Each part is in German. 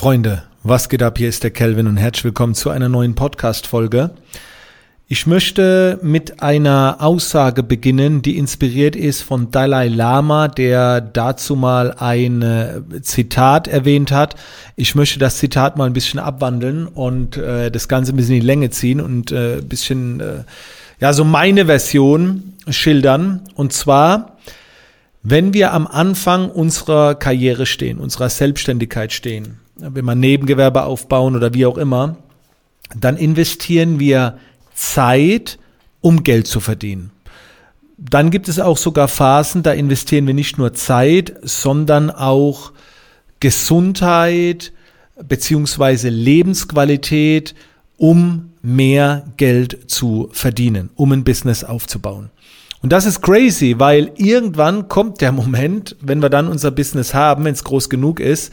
Freunde, was geht ab? Hier ist der Kelvin und herzlich willkommen zu einer neuen Podcast-Folge. Ich möchte mit einer Aussage beginnen, die inspiriert ist von Dalai Lama, der dazu mal ein äh, Zitat erwähnt hat. Ich möchte das Zitat mal ein bisschen abwandeln und äh, das Ganze ein bisschen in die Länge ziehen und äh, ein bisschen, äh, ja, so meine Version schildern. Und zwar, wenn wir am Anfang unserer Karriere stehen, unserer Selbstständigkeit stehen, wenn wir Nebengewerbe aufbauen oder wie auch immer, dann investieren wir Zeit, um Geld zu verdienen. Dann gibt es auch sogar Phasen, da investieren wir nicht nur Zeit, sondern auch Gesundheit beziehungsweise Lebensqualität, um mehr Geld zu verdienen, um ein Business aufzubauen. Und das ist crazy, weil irgendwann kommt der Moment, wenn wir dann unser Business haben, wenn es groß genug ist,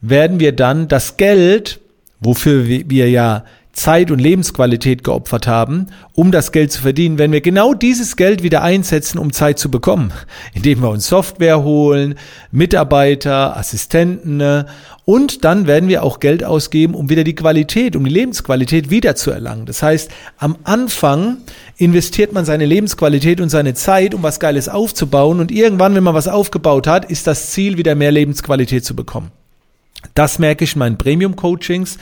werden wir dann das Geld, wofür wir ja Zeit und Lebensqualität geopfert haben, um das Geld zu verdienen, wenn wir genau dieses Geld wieder einsetzen, um Zeit zu bekommen, indem wir uns Software holen, Mitarbeiter, Assistenten ne? und dann werden wir auch Geld ausgeben, um wieder die Qualität, um die Lebensqualität wiederzuerlangen. Das heißt, am Anfang investiert man seine Lebensqualität und seine Zeit, um was Geiles aufzubauen und irgendwann, wenn man was aufgebaut hat, ist das Ziel, wieder mehr Lebensqualität zu bekommen. Das merke ich in meinen Premium-Coachings,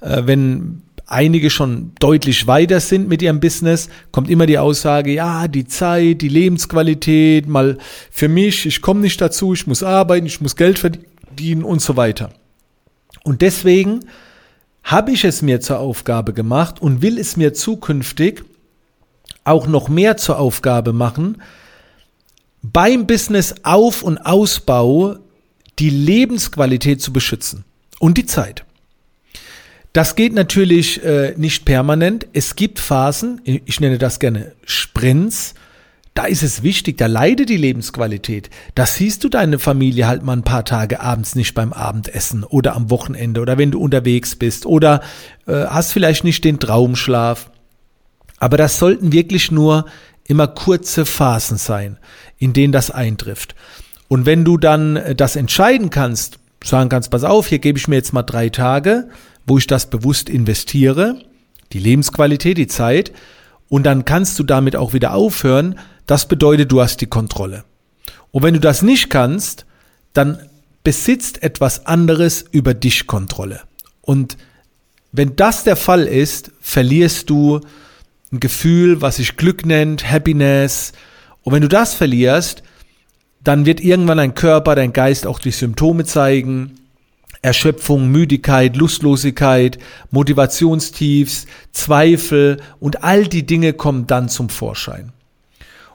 äh, wenn einige schon deutlich weiter sind mit ihrem Business, kommt immer die Aussage, ja, die Zeit, die Lebensqualität, mal für mich, ich komme nicht dazu, ich muss arbeiten, ich muss Geld verdienen und so weiter. Und deswegen habe ich es mir zur Aufgabe gemacht und will es mir zukünftig auch noch mehr zur Aufgabe machen, beim Business Auf- und Ausbau die Lebensqualität zu beschützen und die Zeit. Das geht natürlich äh, nicht permanent. Es gibt Phasen, ich nenne das gerne Sprints, da ist es wichtig, da leidet die Lebensqualität. Da siehst du deine Familie halt mal ein paar Tage abends nicht beim Abendessen oder am Wochenende oder wenn du unterwegs bist oder äh, hast vielleicht nicht den Traumschlaf. Aber das sollten wirklich nur immer kurze Phasen sein, in denen das eintrifft. Und wenn du dann äh, das entscheiden kannst, sagen kannst, pass auf, hier gebe ich mir jetzt mal drei Tage, wo ich das bewusst investiere, die Lebensqualität, die Zeit, und dann kannst du damit auch wieder aufhören. Das bedeutet, du hast die Kontrolle. Und wenn du das nicht kannst, dann besitzt etwas anderes über dich Kontrolle. Und wenn das der Fall ist, verlierst du ein Gefühl, was sich Glück nennt, Happiness. Und wenn du das verlierst, dann wird irgendwann dein Körper, dein Geist auch die Symptome zeigen. Erschöpfung, Müdigkeit, Lustlosigkeit, Motivationstiefs, Zweifel und all die Dinge kommen dann zum Vorschein.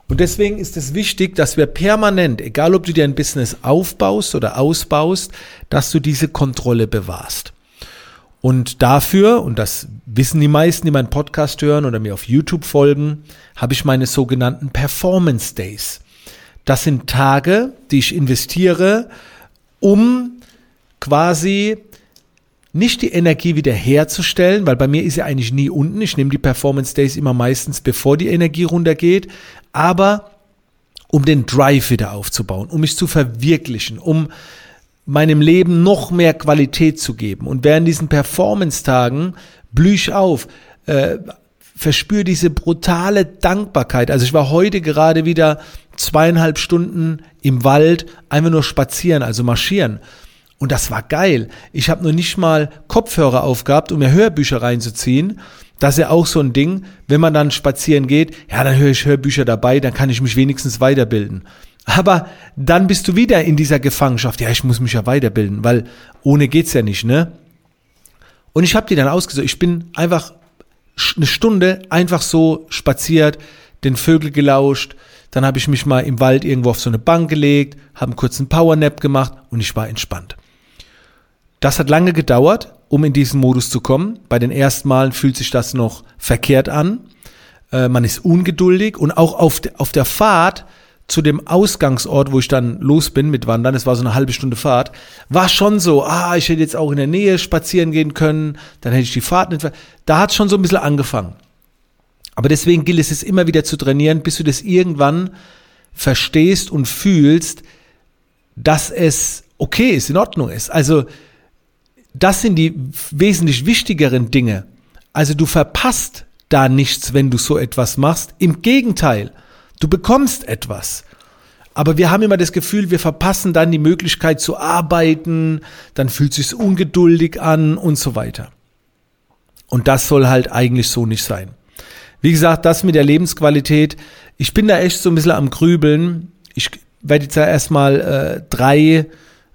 Und deswegen ist es wichtig, dass wir permanent, egal ob du dir ein Business aufbaust oder ausbaust, dass du diese Kontrolle bewahrst. Und dafür, und das wissen die meisten, die meinen Podcast hören oder mir auf YouTube folgen, habe ich meine sogenannten Performance Days. Das sind Tage, die ich investiere, um quasi nicht die Energie wiederherzustellen, weil bei mir ist sie eigentlich nie unten. Ich nehme die Performance Days immer meistens, bevor die Energie runtergeht, aber um den Drive wieder aufzubauen, um mich zu verwirklichen, um meinem Leben noch mehr Qualität zu geben. Und während diesen Performance-Tagen blühe ich auf, äh, verspüre diese brutale Dankbarkeit. Also ich war heute gerade wieder zweieinhalb Stunden im Wald, einfach nur spazieren, also marschieren. Und das war geil. Ich habe nur nicht mal Kopfhörer aufgehabt, um mir Hörbücher reinzuziehen. Das ist ja auch so ein Ding, wenn man dann spazieren geht, ja, dann höre ich Hörbücher dabei, dann kann ich mich wenigstens weiterbilden. Aber dann bist du wieder in dieser Gefangenschaft. Ja, ich muss mich ja weiterbilden, weil ohne geht's ja nicht, ne? Und ich habe die dann ausgesucht. Ich bin einfach eine Stunde einfach so spaziert, den Vögel gelauscht, dann habe ich mich mal im Wald irgendwo auf so eine Bank gelegt, habe einen kurzen Powernap gemacht und ich war entspannt. Das hat lange gedauert, um in diesen Modus zu kommen. Bei den ersten Malen fühlt sich das noch verkehrt an. Äh, man ist ungeduldig und auch auf, de, auf der Fahrt zu dem Ausgangsort, wo ich dann los bin mit Wandern, es war so eine halbe Stunde Fahrt, war schon so, ah, ich hätte jetzt auch in der Nähe spazieren gehen können, dann hätte ich die Fahrt nicht, da hat schon so ein bisschen angefangen. Aber deswegen gilt es, es immer wieder zu trainieren, bis du das irgendwann verstehst und fühlst, dass es okay ist, in Ordnung ist. Also das sind die wesentlich wichtigeren Dinge. Also du verpasst da nichts, wenn du so etwas machst. Im Gegenteil, du bekommst etwas. Aber wir haben immer das Gefühl, wir verpassen dann die Möglichkeit zu arbeiten, dann fühlt sich ungeduldig an und so weiter. Und das soll halt eigentlich so nicht sein. Wie gesagt, das mit der Lebensqualität, ich bin da echt so ein bisschen am Grübeln. Ich werde jetzt ja erstmal äh, drei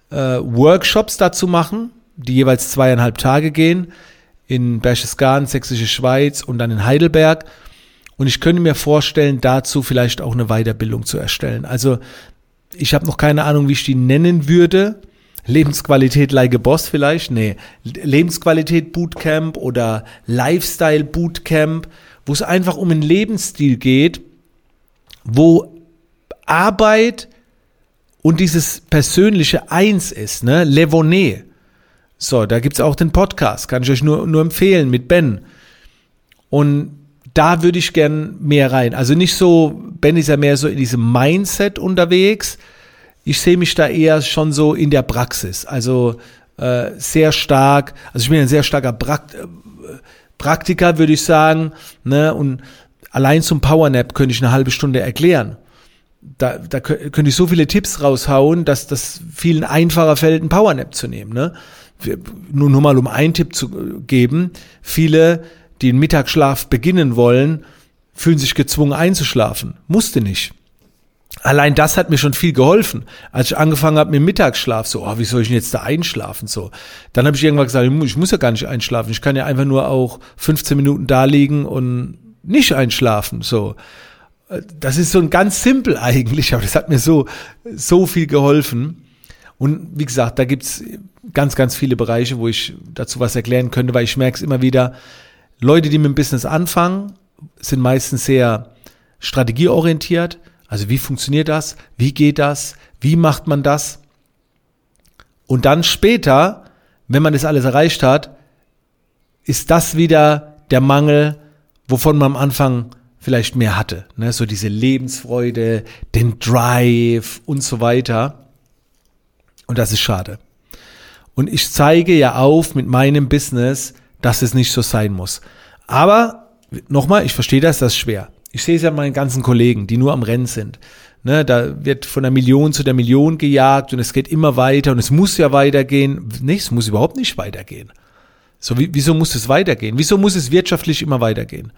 äh, Workshops dazu machen, die jeweils zweieinhalb Tage gehen, in Berchtesgaden, Sächsische Schweiz und dann in Heidelberg. Und ich könnte mir vorstellen, dazu vielleicht auch eine Weiterbildung zu erstellen. Also ich habe noch keine Ahnung, wie ich die nennen würde. Lebensqualität like a Boss vielleicht? Nee. Lebensqualität Bootcamp oder Lifestyle Bootcamp, wo es einfach um einen Lebensstil geht, wo Arbeit und dieses persönliche Eins ist, ne? Levonet. So, da gibt's auch den Podcast, kann ich euch nur, nur empfehlen mit Ben. Und da würde ich gern mehr rein. Also nicht so, Ben ist ja mehr so in diesem Mindset unterwegs. Ich sehe mich da eher schon so in der Praxis. Also äh, sehr stark, also ich bin ein sehr starker Prakt äh, Praktiker, würde ich sagen. Ne? Und allein zum Powernap könnte ich eine halbe Stunde erklären. Da, da könnte ich so viele Tipps raushauen, dass das vielen einfacher fällt, einen Powernap zu nehmen. Ne? Nur, nur mal um einen Tipp zu geben. Viele die einen Mittagsschlaf beginnen wollen, fühlen sich gezwungen einzuschlafen. Musste nicht. Allein das hat mir schon viel geholfen. Als ich angefangen habe mit Mittagsschlaf, so, oh, wie soll ich denn jetzt da einschlafen? So, dann habe ich irgendwann gesagt, ich muss ja gar nicht einschlafen. Ich kann ja einfach nur auch 15 Minuten da liegen und nicht einschlafen. So, das ist so ein ganz simpel eigentlich, aber das hat mir so so viel geholfen. Und wie gesagt, da gibt's ganz, ganz viele Bereiche, wo ich dazu was erklären könnte, weil ich merke es immer wieder, Leute, die mit dem Business anfangen, sind meistens sehr strategieorientiert. Also wie funktioniert das? Wie geht das? Wie macht man das? Und dann später, wenn man das alles erreicht hat, ist das wieder der Mangel, wovon man am Anfang vielleicht mehr hatte. Ne? So diese Lebensfreude, den Drive und so weiter. Und das ist schade. Und ich zeige ja auf mit meinem Business, dass es nicht so sein muss. Aber nochmal, ich verstehe das, das ist schwer. Ich sehe es ja meinen ganzen Kollegen, die nur am Rennen sind. Ne, da wird von der Million zu der Million gejagt und es geht immer weiter und es muss ja weitergehen. Nee, es muss überhaupt nicht weitergehen. So, wie, wieso muss es weitergehen? Wieso muss es wirtschaftlich immer weitergehen?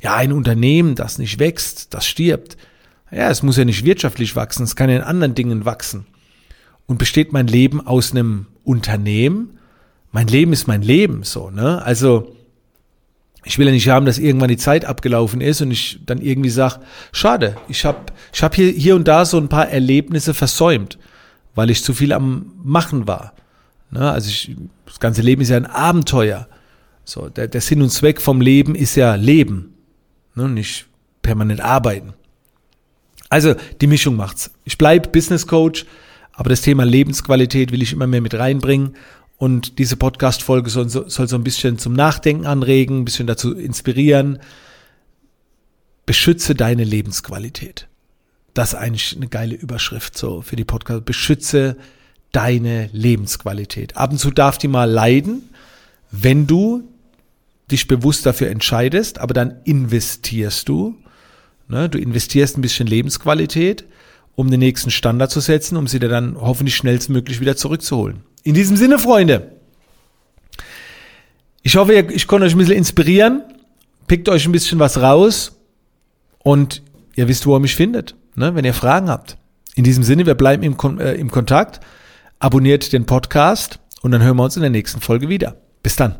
Ja, ein Unternehmen, das nicht wächst, das stirbt. Ja, es muss ja nicht wirtschaftlich wachsen, es kann ja in anderen Dingen wachsen. Und besteht mein Leben aus einem Unternehmen, mein Leben ist mein Leben, so, ne? Also, ich will ja nicht haben, dass irgendwann die Zeit abgelaufen ist und ich dann irgendwie sage, schade, ich habe ich hab hier, hier und da so ein paar Erlebnisse versäumt, weil ich zu viel am Machen war. Ne? Also ich, das ganze Leben ist ja ein Abenteuer. So, der, der Sinn und Zweck vom Leben ist ja Leben, ne? nicht permanent arbeiten. Also die Mischung macht's. Ich bleib Business Coach, aber das Thema Lebensqualität will ich immer mehr mit reinbringen und diese Podcast-Folge soll, soll so ein bisschen zum Nachdenken anregen, ein bisschen dazu inspirieren. Beschütze deine Lebensqualität. Das ist eigentlich eine geile Überschrift so für die Podcast. Beschütze deine Lebensqualität. Ab und zu darf die mal leiden, wenn du dich bewusst dafür entscheidest, aber dann investierst du. Ne? Du investierst ein bisschen Lebensqualität, um den nächsten Standard zu setzen, um sie dir dann hoffentlich schnellstmöglich wieder zurückzuholen. In diesem Sinne, Freunde, ich hoffe, ich konnte euch ein bisschen inspirieren, pickt euch ein bisschen was raus und ihr wisst, wo ihr mich findet, ne, wenn ihr Fragen habt. In diesem Sinne, wir bleiben im, äh, im Kontakt. Abonniert den Podcast und dann hören wir uns in der nächsten Folge wieder. Bis dann.